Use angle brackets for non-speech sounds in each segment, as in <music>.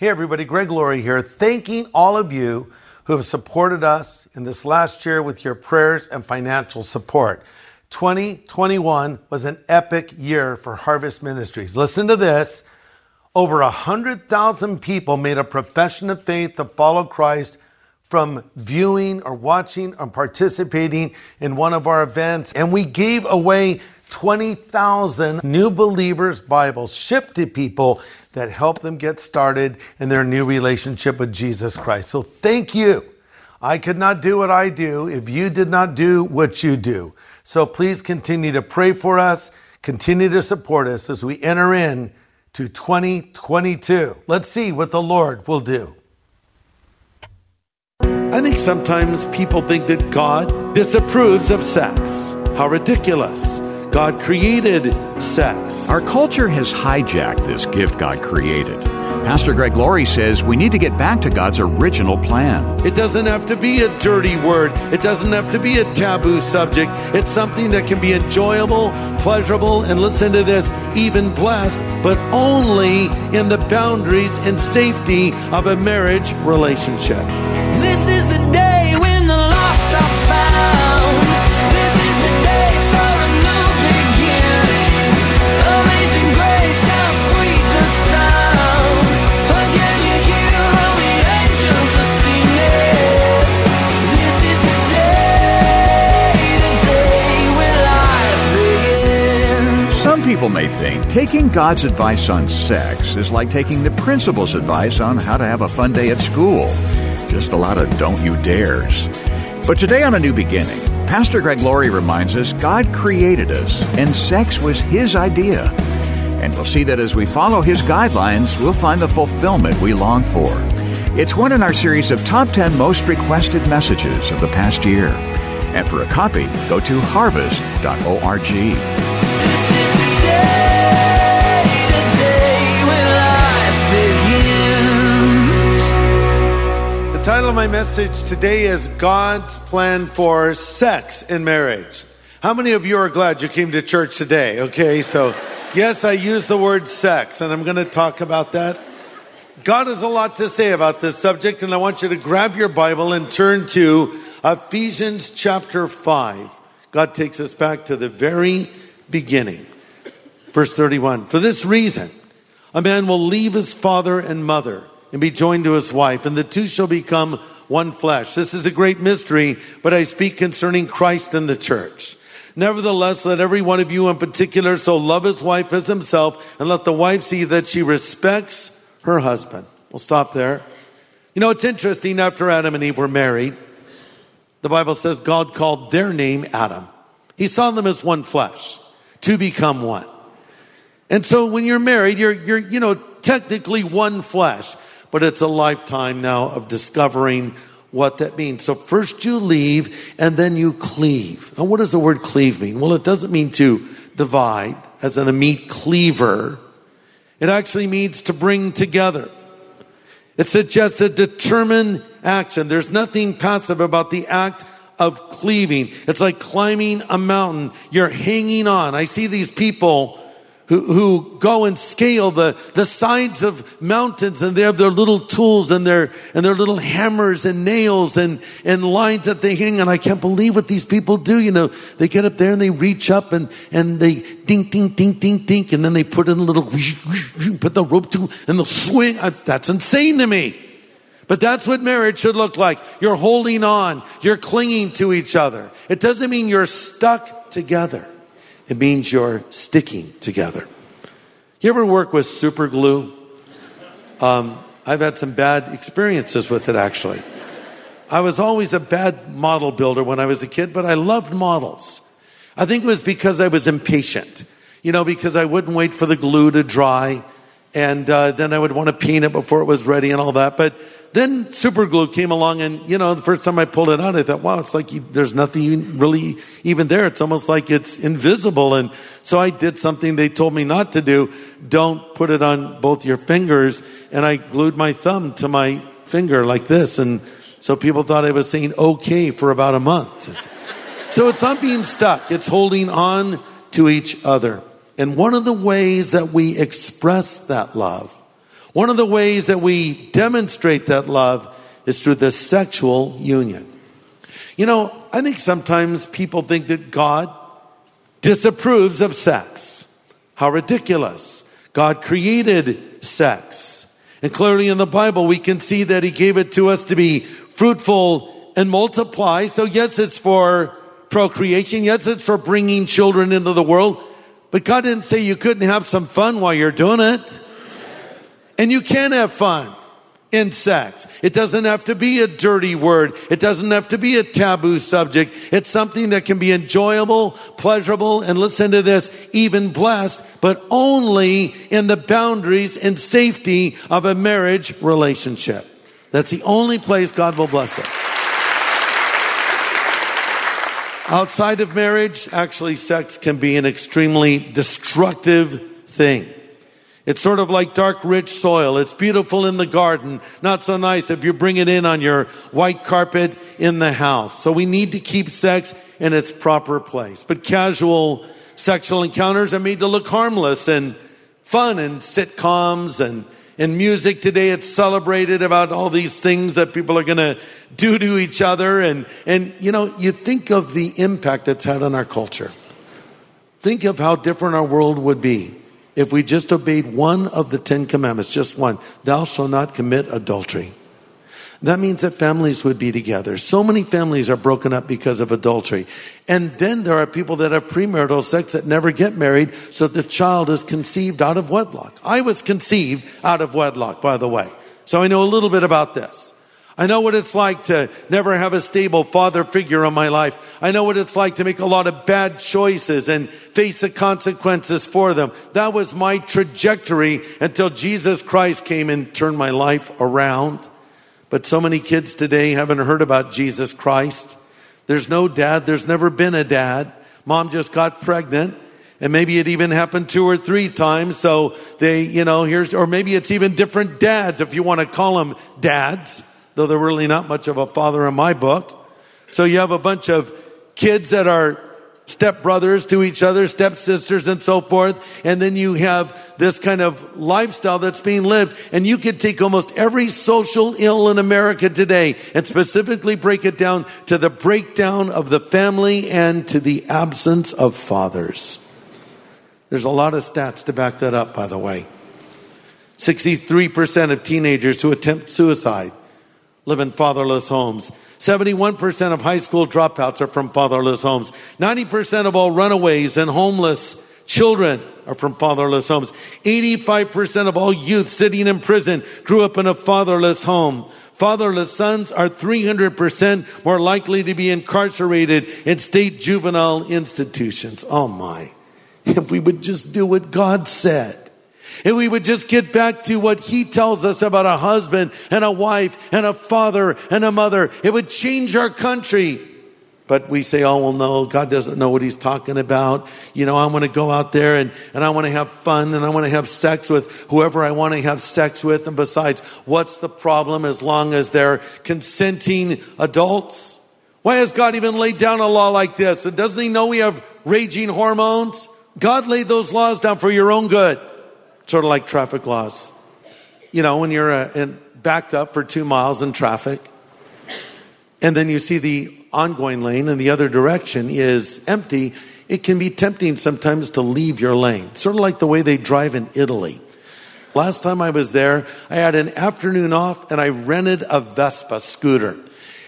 Hey, everybody, Greg Laurie here, thanking all of you who have supported us in this last year with your prayers and financial support. 2021 was an epic year for Harvest Ministries. Listen to this. Over 100,000 people made a profession of faith to follow Christ from viewing or watching or participating in one of our events. And we gave away 20,000 new believers Bibles shipped to people that help them get started in their new relationship with Jesus Christ. So thank you. I could not do what I do if you did not do what you do. So please continue to pray for us, continue to support us as we enter in to 2022. Let's see what the Lord will do. I think sometimes people think that God disapproves of sex. How ridiculous. God created sex. Our culture has hijacked this gift God created. Pastor Greg Laurie says we need to get back to God's original plan. It doesn't have to be a dirty word. It doesn't have to be a taboo subject. It's something that can be enjoyable, pleasurable, and listen to this, even blessed, but only in the boundaries and safety of a marriage relationship. This people may think taking God's advice on sex is like taking the principal's advice on how to have a fun day at school. Just a lot of don't you dares. But today on A New Beginning, Pastor Greg Laurie reminds us God created us and sex was his idea. And we'll see that as we follow his guidelines, we'll find the fulfillment we long for. It's one in our series of top 10 most requested messages of the past year. And for a copy, go to harvest.org. The title of my message today is God's Plan for Sex in Marriage. How many of you are glad you came to church today? Okay, so yes, I use the word sex, and I'm going to talk about that. God has a lot to say about this subject, and I want you to grab your Bible and turn to Ephesians chapter 5. God takes us back to the very beginning. Verse 31 For this reason, a man will leave his father and mother and be joined to his wife, and the two shall become one flesh. This is a great mystery, but I speak concerning Christ and the church. Nevertheless, let every one of you in particular so love his wife as himself, and let the wife see that she respects her husband. We'll stop there. You know, it's interesting, after Adam and Eve were married, the Bible says God called their name Adam. He saw them as one flesh, to become one. And so when you're married, you're, you're, you know, technically one flesh, but it's a lifetime now of discovering what that means. So first you leave and then you cleave. Now what does the word cleave mean? Well, it doesn't mean to divide as in a meat cleaver. It actually means to bring together. It suggests a determined action. There's nothing passive about the act of cleaving. It's like climbing a mountain. You're hanging on. I see these people who, who go and scale the, the sides of mountains and they have their little tools and their, and their little hammers and nails and, and lines that they hang. And I can't believe what these people do. You know, they get up there and they reach up and, and they ding, ding, ding, ding, ding. And then they put in a little, put the rope to, and they'll swing. I, that's insane to me. But that's what marriage should look like. You're holding on. You're clinging to each other. It doesn't mean you're stuck together. It means you're sticking together. You ever work with super glue? Um, I've had some bad experiences with it actually. I was always a bad model builder when I was a kid, but I loved models. I think it was because I was impatient, you know, because I wouldn't wait for the glue to dry and uh, then I would want to paint it before it was ready and all that. But then super glue came along and, you know, the first time I pulled it out, I thought, wow, it's like you, there's nothing really even there. It's almost like it's invisible. And so I did something they told me not to do. Don't put it on both your fingers. And I glued my thumb to my finger like this. And so people thought I was saying okay for about a month. Just- so it's not being stuck. It's holding on to each other. And one of the ways that we express that love, One of the ways that we demonstrate that love is through the sexual union. You know, I think sometimes people think that God disapproves of sex. How ridiculous. God created sex. And clearly in the Bible, we can see that He gave it to us to be fruitful and multiply. So yes, it's for procreation. Yes, it's for bringing children into the world. But God didn't say you couldn't have some fun while you're doing it. And you can have fun in sex. It doesn't have to be a dirty word. It doesn't have to be a taboo subject. It's something that can be enjoyable, pleasurable, and listen to this, even blessed, but only in the boundaries and safety of a marriage relationship. That's the only place God will bless it. Outside of marriage, actually, sex can be an extremely destructive thing. It's sort of like dark, rich soil. It's beautiful in the garden, not so nice if you bring it in on your white carpet in the house. So we need to keep sex in its proper place. But casual sexual encounters are made to look harmless and fun in sitcoms and in music today. It's celebrated about all these things that people are going to do to each other. And, and, you know, you think of the impact it's had on our culture. Think of how different our world would be if we just obeyed one of the Ten Commandments, just one, thou shalt not commit adultery. That means that families would be together. So many families are broken up because of adultery. And then there are people that have premarital sex that never get married, so the child is conceived out of wedlock. I was conceived out of wedlock, by the way. So I know a little bit about this. I know what it's like to never have a stable father figure in my life. I know what it's like to make a lot of bad choices and face the consequences for them. That was my trajectory until Jesus Christ came and turned my life around. But so many kids today haven't heard about Jesus Christ. There's no dad. There's never been a dad. Mom just got pregnant. And maybe it even happened two or three times. So they, you know, here's, or maybe it's even different dads if you want to call them dads though they're really not much of a father in my book. So you have a bunch of kids that are stepbrothers to each other, stepsisters and so forth. And then you have this kind of lifestyle that's being lived. And you could take almost every social ill in America today and specifically break it down to the breakdown of the family and to the absence of fathers. There's a lot of stats to back that up, by the way. 63% of teenagers who attempt suicide live in fatherless homes. 71% of high school dropouts are from fatherless homes. 90% of all runaways and homeless children are from fatherless homes. 85% of all youth sitting in prison grew up in a fatherless home. Fatherless sons are 300% more likely to be incarcerated in state juvenile institutions. Oh my. If we would just do what God said. If we would just get back to what he tells us about a husband and a wife and a father and a mother, it would change our country. But we say, oh, well, no, God doesn't know what he's talking about. You know, I want to go out there and, and I want to have fun and I want to have sex with whoever I want to have sex with. And besides, what's the problem as long as they're consenting adults? Why has God even laid down a law like this? And doesn't he know we have raging hormones? God laid those laws down for your own good sort of like traffic laws. You know, when you're uh, in, backed up for two miles in traffic, and then you see the ongoing lane in the other direction is empty, it can be tempting sometimes to leave your lane. Sort of like the way they drive in Italy. Last time I was there, I had an afternoon off and I rented a Vespa scooter.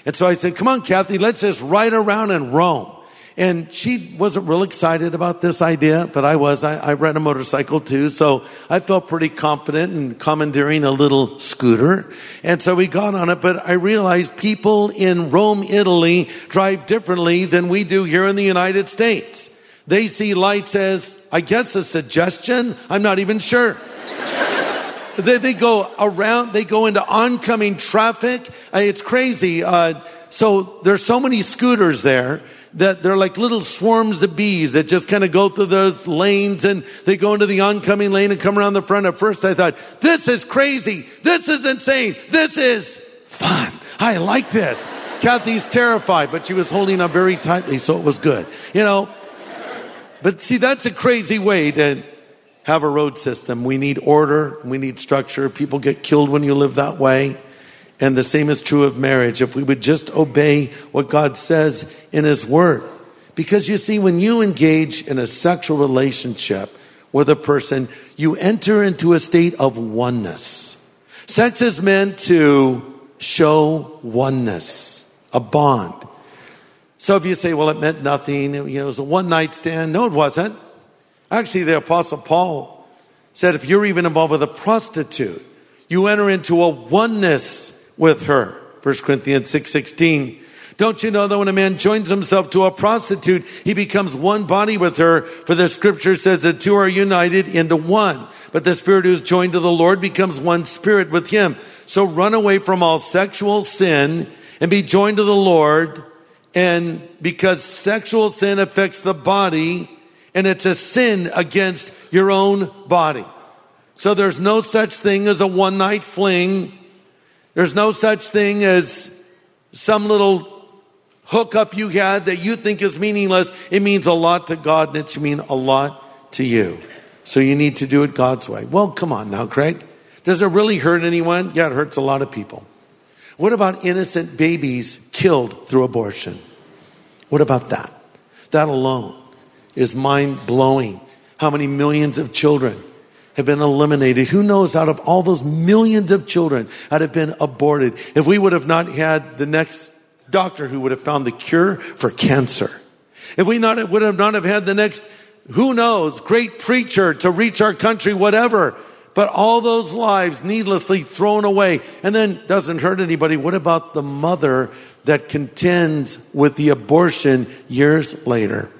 And so I said, come on, Kathy, let's just ride around in Rome. And she wasn't real excited about this idea, but I was. I, I rent a motorcycle too, so I felt pretty confident in commandeering a little scooter. And so we got on it, but I realized people in Rome, Italy drive differently than we do here in the United States. They see lights as, I guess, a suggestion. I'm not even sure. <laughs> they, they go around, they go into oncoming traffic. Uh, it's crazy. Uh, so there's so many scooters there that they're like little swarms of bees that just kind of go through those lanes and they go into the oncoming lane and come around the front. At first I thought, this is crazy. This is insane. This is fun. I like this. Kathy's terrified, but she was holding on very tightly, so it was good. You know, but see, that's a crazy way to have a road system. We need order, we need structure. People get killed when you live that way. And the same is true of marriage. If we would just obey what God says in His Word. Because you see, when you engage in a sexual relationship with a person, you enter into a state of oneness. Sex is meant to show oneness, a bond. So if you say, well, it meant nothing, you know, it was a one night stand. No, it wasn't. Actually, the apostle Paul said, if you're even involved with a prostitute, you enter into a oneness with her. 1 Corinthians 6, 16. Don't you know that when a man joins himself to a prostitute, he becomes one body with her? For the scripture says that two are united into one. But the spirit who is joined to the Lord becomes one spirit with him. So run away from all sexual sin and be joined to the Lord. And because sexual sin affects the body and it's a sin against your own body. So there's no such thing as a one night fling. There's no such thing as some little hookup you had that you think is meaningless. It means a lot to God and it should mean a lot to you. So you need to do it God's way. Well, come on now, Greg. Does it really hurt anyone? Yeah, it hurts a lot of people. What about innocent babies killed through abortion? What about that? That alone is mind blowing. How many millions of children have been eliminated? Who knows out of all those millions of children that have been aborted, if we would have not had the next doctor who would have found the cure for cancer, if we not, would have not have had the next, who knows, great preacher to reach our country, whatever, but all those lives needlessly thrown away and then doesn't hurt anybody. What about the mother that contends with the abortion years later?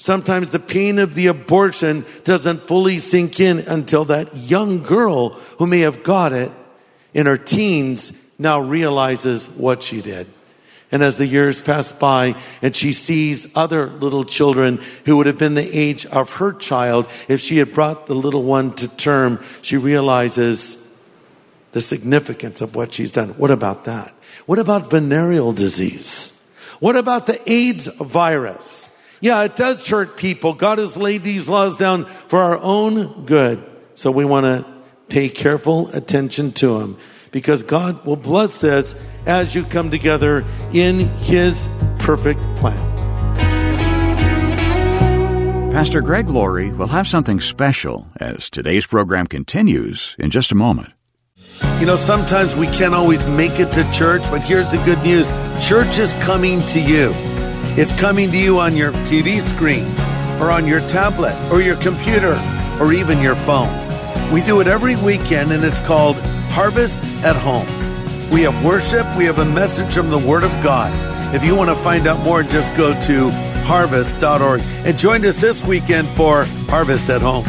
Sometimes the pain of the abortion doesn't fully sink in until that young girl who may have got it in her teens now realizes what she did. And as the years pass by and she sees other little children who would have been the age of her child, if she had brought the little one to term, she realizes the significance of what she's done. What about that? What about venereal disease? What about the AIDS virus? Yeah, it does hurt people. God has laid these laws down for our own good. So we want to pay careful attention to them because God will bless this as you come together in His perfect plan. Pastor Greg Laurie will have something special as today's program continues in just a moment. You know, sometimes we can't always make it to church, but here's the good news church is coming to you. It's coming to you on your TV screen, or on your tablet, or your computer, or even your phone. We do it every weekend, and it's called Harvest at Home. We have worship, we have a message from the Word of God. If you want to find out more, just go to harvest.org and join us this weekend for Harvest at Home.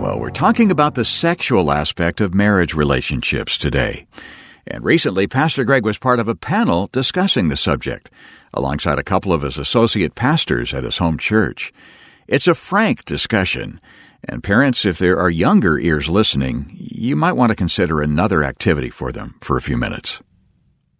Well, we're talking about the sexual aspect of marriage relationships today. And recently, Pastor Greg was part of a panel discussing the subject, alongside a couple of his associate pastors at his home church. It's a frank discussion, and parents, if there are younger ears listening, you might want to consider another activity for them for a few minutes.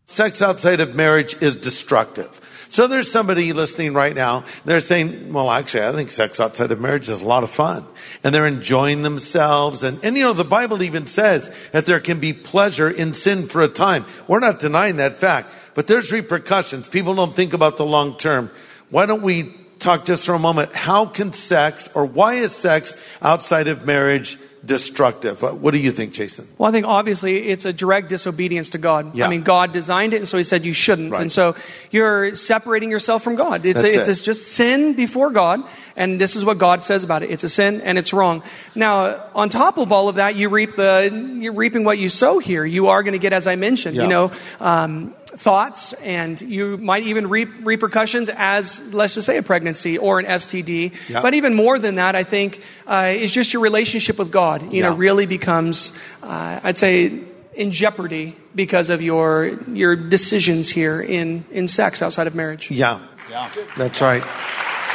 Sex outside of marriage is destructive. So there's somebody listening right now. They're saying, well, actually, I think sex outside of marriage is a lot of fun. And they're enjoying themselves. And, and you know, the Bible even says that there can be pleasure in sin for a time. We're not denying that fact, but there's repercussions. People don't think about the long term. Why don't we talk just for a moment? How can sex or why is sex outside of marriage destructive. What do you think, Jason? Well, I think obviously it's a direct disobedience to God. Yeah. I mean, God designed it, and so He said you shouldn't. Right. And so you're separating yourself from God. It's, That's a, it's it. just sin before God, and this is what God says about it. It's a sin, and it's wrong. Now, on top of all of that, you reap the you're reaping what you sow here. You are going to get, as I mentioned, Yeah. you know. Um, thoughts and you might even reap repercussions as let's just say a pregnancy or an std Yeah. but even more than that i think uh, is just your relationship with god you know really becomes uh, i'd say in jeopardy because of your your decisions here in in sex outside of marriage Yeah, Yeah. That's right.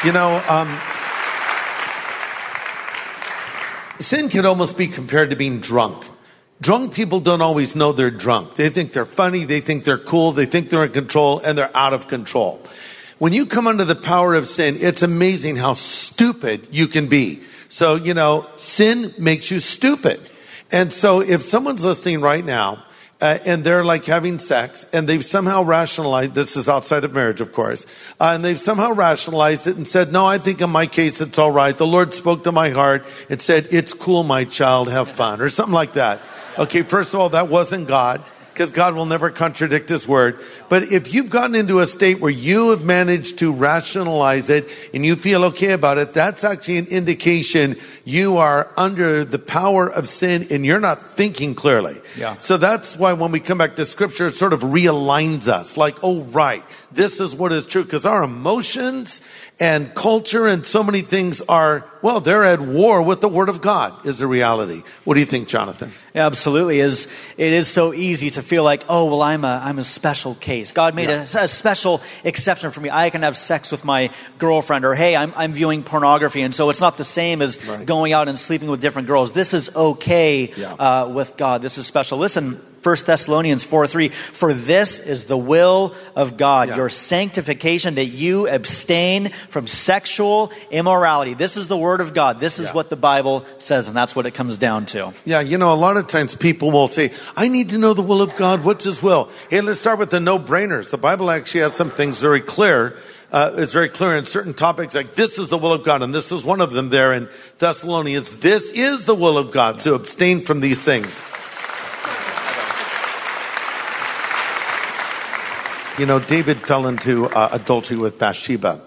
You know, um, sin can almost be compared to being drunk. Drunk people don't always know they're drunk. They think they're funny, they think they're cool, they think they're in control, and they're out of control. When you come under the power of sin, it's amazing how stupid you can be. So, you know, sin makes you stupid. And so if someone's listening right now, uh, and they're like having sex and they've somehow rationalized this is outside of marriage of course uh, and they've somehow rationalized it and said no i think in my case it's all right the lord spoke to my heart and said it's cool my child have fun or something like that okay first of all that wasn't god because God will never contradict His word. But if you've gotten into a state where you have managed to rationalize it and you feel okay about it, that's actually an indication you are under the power of sin and you're not thinking clearly. Yeah. So that's why when we come back to scripture, it sort of realigns us like, oh, right, this is what is true because our emotions and culture and so many things are, well, they're at war with the word of God is the reality. What do you think, Jonathan? Yeah, absolutely. Is it is so easy to feel like, oh well, I'm a I'm a special case. God made Yeah. a, a special exception for me. I can have sex with my girlfriend, or hey, I'm I'm viewing pornography, and so it's not the same as Right. Going out and sleeping with different girls. This is okay Yeah. uh, with God. This is special. Listen. 1 Thessalonians 4 3, for this is the will of God, Yeah. your sanctification, that you abstain from sexual immorality. This is the word of God. This is Yeah. what the Bible says, and that's what it comes down to. Yeah, you know, a lot of times people will say, I need to know the will of God. What's His will? Hey, let's start with the no brainers. The Bible actually has some things very clear. Uh, it's very clear in certain topics, like this is the will of God, and this is one of them there in Thessalonians. This is the will of God, to abstain from these things. You know, David fell into uh, adultery with Bathsheba.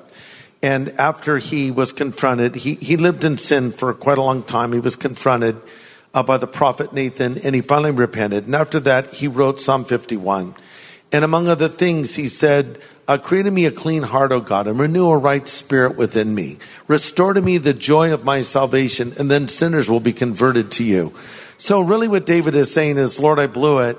And after he was confronted, he, he lived in sin for quite a long time. He was confronted uh, by the prophet Nathan and he finally repented. And after that, he wrote Psalm 51. And among other things, he said, uh, create in me a clean heart, O God, and renew a right spirit within me. Restore to me the joy of my salvation, and then sinners will be converted to you. So really what David is saying is, Lord, I blew it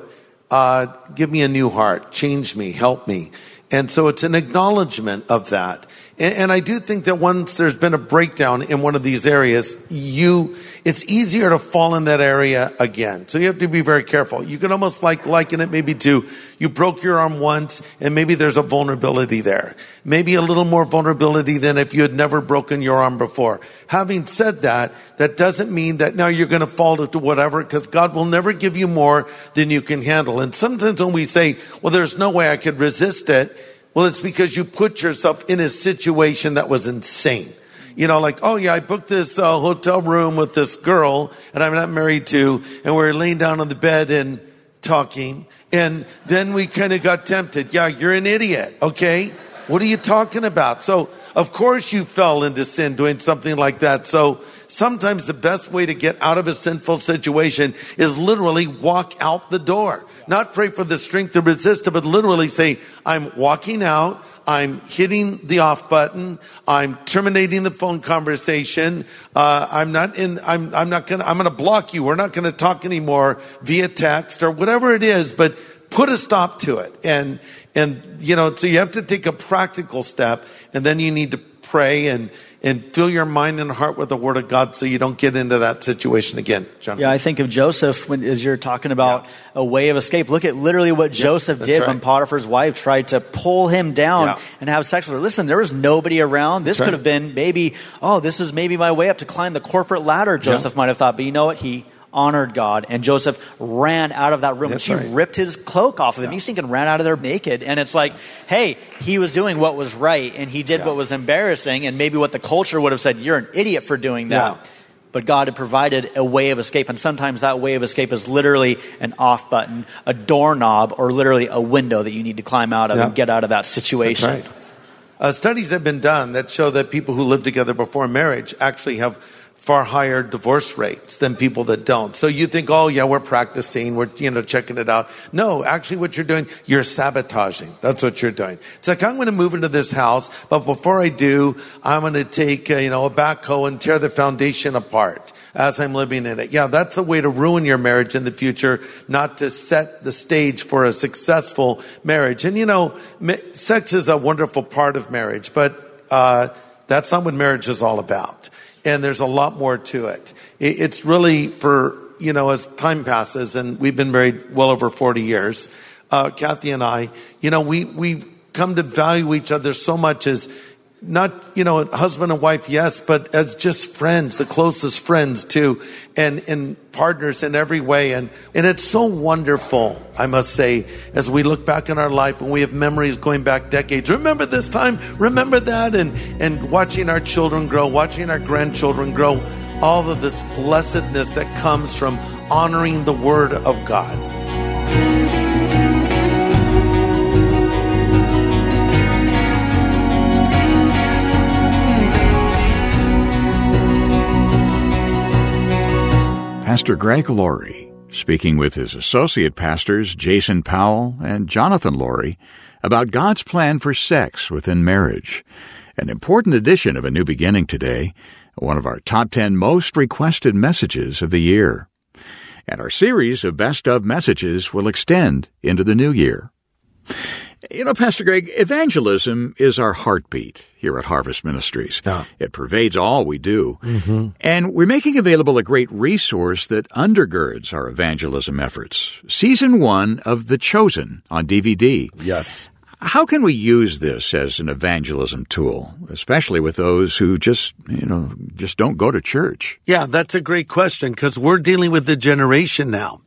uh, give me a new heart, change me, help me. And so it's an acknowledgement of that. And, and I do think that once there's been a breakdown in one of these areas, you, it's easier to fall in that area again. So you have to be very careful. You can almost like liken it maybe to you broke your arm once and maybe there's a vulnerability there. Maybe a little more vulnerability than if you had never broken your arm before. Having said that, that doesn't mean that now you're going to fall into whatever because God will never give you more than you can handle. And sometimes when we say, well, there's no way I could resist it. Well, it's because you put yourself in a situation that was insane. You know, like, oh yeah, I booked this uh, hotel room with this girl and I'm not married to, and we're laying down on the bed and talking. And then we kind of got tempted. Yeah, you're an idiot. Okay. What are you talking about? So of course you fell into sin doing something like that. So sometimes the best way to get out of a sinful situation is literally walk out the door. Not pray for the strength to resist it, but literally say, I'm walking out. I'm hitting the off button. I'm terminating the phone conversation. Uh, I'm not in, I'm, I'm not gonna, I'm gonna block you. We're not gonna talk anymore via text or whatever it is, but put a stop to it. And, and, you know, so you have to take a practical step and then you need to pray and, and fill your mind and heart with the word of God so you don't get into that situation again. John. Yeah, I think of Joseph when, as you're talking about a way of escape. Look at literally what Joseph did right. when Potiphar's wife tried to pull him down Yeah. and have sex with her. Listen, there was nobody around. This That's could right. have been maybe, oh, this is maybe my way up to climb the corporate ladder, Joseph might have thought. But you know what? He honored God. And Joseph ran out of that room. That's she right. ripped his cloak off of him. He's thinking ran out of there naked. And it's like, hey, he was doing what was right and he did Yeah. what was embarrassing and maybe what the culture would have said, you're an idiot for doing that. Yeah. But God had provided a way of escape, and sometimes that way of escape is literally an off button, a doorknob, or literally a window that you need to climb out of Yeah. and get out of that situation. Uh, studies have been done that show that people who live together before marriage actually have far higher divorce rates than people that don't. So you think, oh yeah, we're practicing, we're you know checking it out. No, actually, what you're doing, you're sabotaging. That's what you're doing. It's like I'm going to move into this house, but before I do, I'm going to take uh, you know a backhoe and tear the foundation apart as I'm living in it. Yeah, that's a way to ruin your marriage in the future, not to set the stage for a successful marriage. And you know, sex is a wonderful part of marriage, but uh, that's not what marriage is all about. And there's a lot more to it. it. It's really for, you know, as time passes, and we've been married well over 40 years, uh, Kathy and I, you know, we, we come to value each other so much as not, you know, husband and wife, yes, but as just friends, the closest friends too, and, and partners in every way. And, and it's so wonderful, I must say, as we look back in our life and we have memories going back decades. Remember this time, remember that, and, and watching our children grow, watching our grandchildren grow, all of this blessedness that comes from honoring the Word of God. Pastor Greg Laurie speaking with his associate pastors Jason Powell and Jonathan Laurie about God's plan for sex within marriage. An important edition of A New Beginning today, one of our top 10 most requested messages of the year. And our series of best of messages will extend into the new year. You know, Pastor Greg, evangelism is our heartbeat here at Harvest Ministries. Yeah. It pervades all we do. Mm-hmm. And we're making available a great resource that undergirds our evangelism efforts. Season one of The Chosen on DVD. Yes. How can we use this as an evangelism tool, especially with those who just, you know, just don't go to church? Yeah, that's a great question because we're dealing with the generation now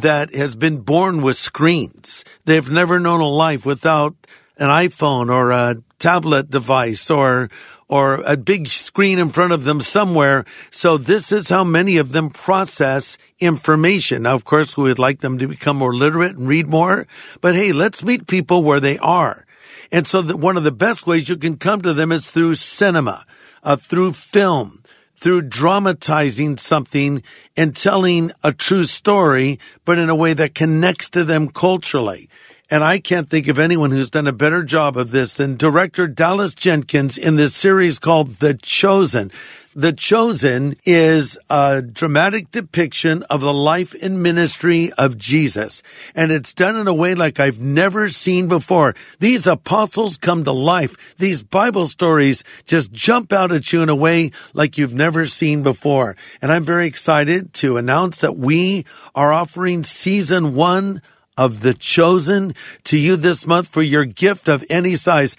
that has been born with screens. They've never known a life without an iPhone or a tablet device or or a big screen in front of them somewhere. So this is how many of them process information. Now, of course, we would like them to become more literate and read more, but hey, let's meet people where they are. And so that one of the best ways you can come to them is through cinema, uh, through film, through dramatizing something and telling a true story, but in a way that connects to them culturally. And I can't think of anyone who's done a better job of this than director Dallas Jenkins in this series called The Chosen. The Chosen is a dramatic depiction of the life and ministry of Jesus. And it's done in a way like I've never seen before. These apostles come to life. These Bible stories just jump out at you in a way like you've never seen before. And I'm very excited to announce that we are offering season one of The Chosen to you this month for your gift of any size.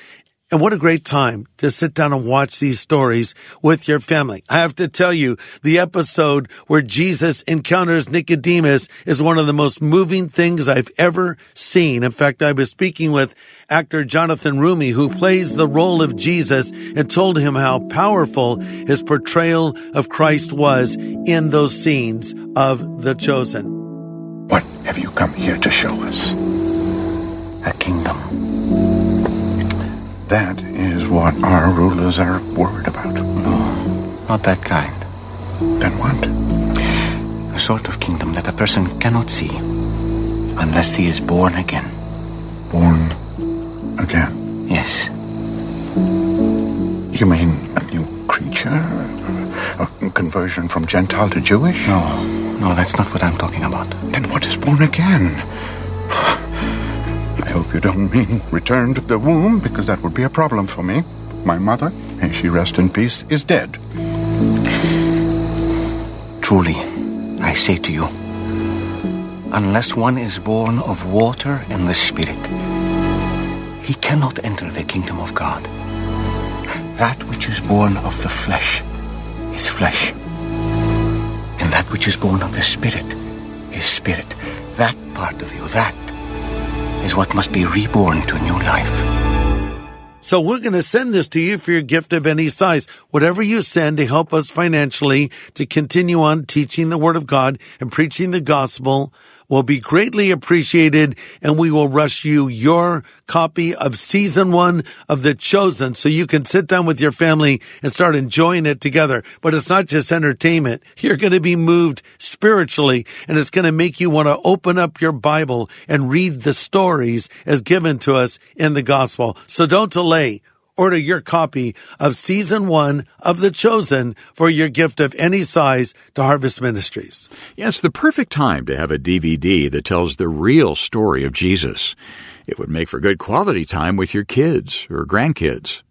And what a great time to sit down and watch these stories with your family. I have to tell you, the episode where Jesus encounters Nicodemus is one of the most moving things I've ever seen. In fact, I was speaking with actor Jonathan Roumie, who plays the role of Jesus, and told him how powerful his portrayal of Christ was in those scenes of The Chosen. What have you come here to show us? That is what our rulers are worried about. No, not that kind. Then what? A sort of kingdom that a person cannot see unless he is born again. Born again. Yes. You mean a new creature? A conversion from Gentile to Jewish? No, no, that's not what I'm talking about. Then what is born again? Hope you don't mean return to the womb, because that would be a problem for me. My mother, may she rest in peace, is dead. Truly, I say to you, unless one is born of water and the Spirit, he cannot enter the kingdom of God. That which is born of the flesh is flesh, and that which is born of the Spirit is spirit. That part of you, that is what must be reborn to new life. So we're going to send this to you for your gift of any size. Whatever you send to help us financially to continue on teaching the word of God and preaching the gospel will be greatly appreciated and we will rush you your copy of season one of The Chosen so you can sit down with your family and start enjoying it together. But it's not just entertainment. You're going to be moved spiritually and it's going to make you want to open up your Bible and read the stories as given to us in the gospel. So don't delay. Order your copy of season one of The Chosen for your gift of any size to Harvest Ministries. Yeah, it's the perfect time to have a DVD that tells the real story of Jesus. It would make for good quality time with your kids or grandkids.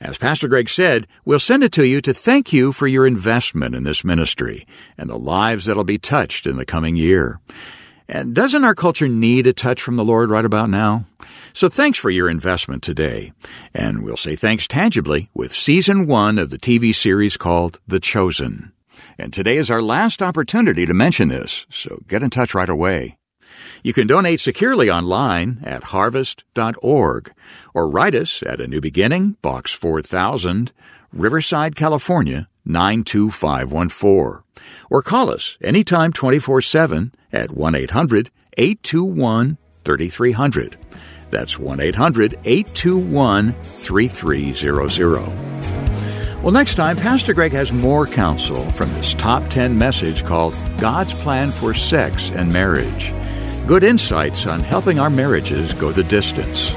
As Pastor Greg said, we'll send it to you to thank you for your investment in this ministry and the lives that'll be touched in the coming year. And doesn't our culture need a touch from the Lord right about now? So thanks for your investment today. And we'll say thanks tangibly with season one of the TV series called The Chosen. And today is our last opportunity to mention this, so get in touch right away. You can donate securely online at harvest.org or write us at A New Beginning, Box 4000, Riverside, California 92514. Or call us anytime 24 7 at 1 800 821 3300. That's 1 800 821 3300. Well, next time, Pastor Greg has more counsel from this top 10 message called God's Plan for Sex and Marriage. Good insights on helping our marriages go the distance.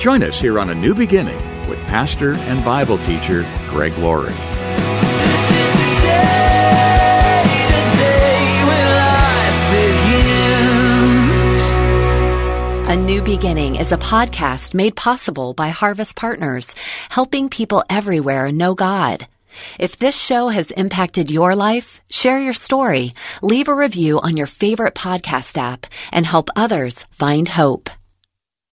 Join us here on A New Beginning with pastor and Bible teacher Greg Laurie. New Beginning is a podcast made possible by Harvest Partners, helping people everywhere know God. If this show has impacted your life, share your story, leave a review on your favorite podcast app, and help others find hope.